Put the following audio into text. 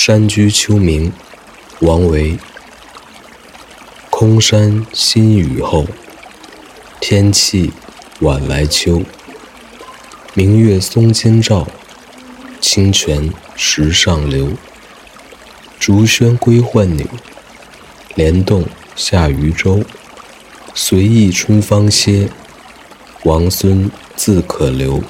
山居秋暝王维。空山新雨后天气晚来秋。明月松间照清泉石上流。竹喧归浣女莲动下渔舟。随意春芳歇王孙自可留。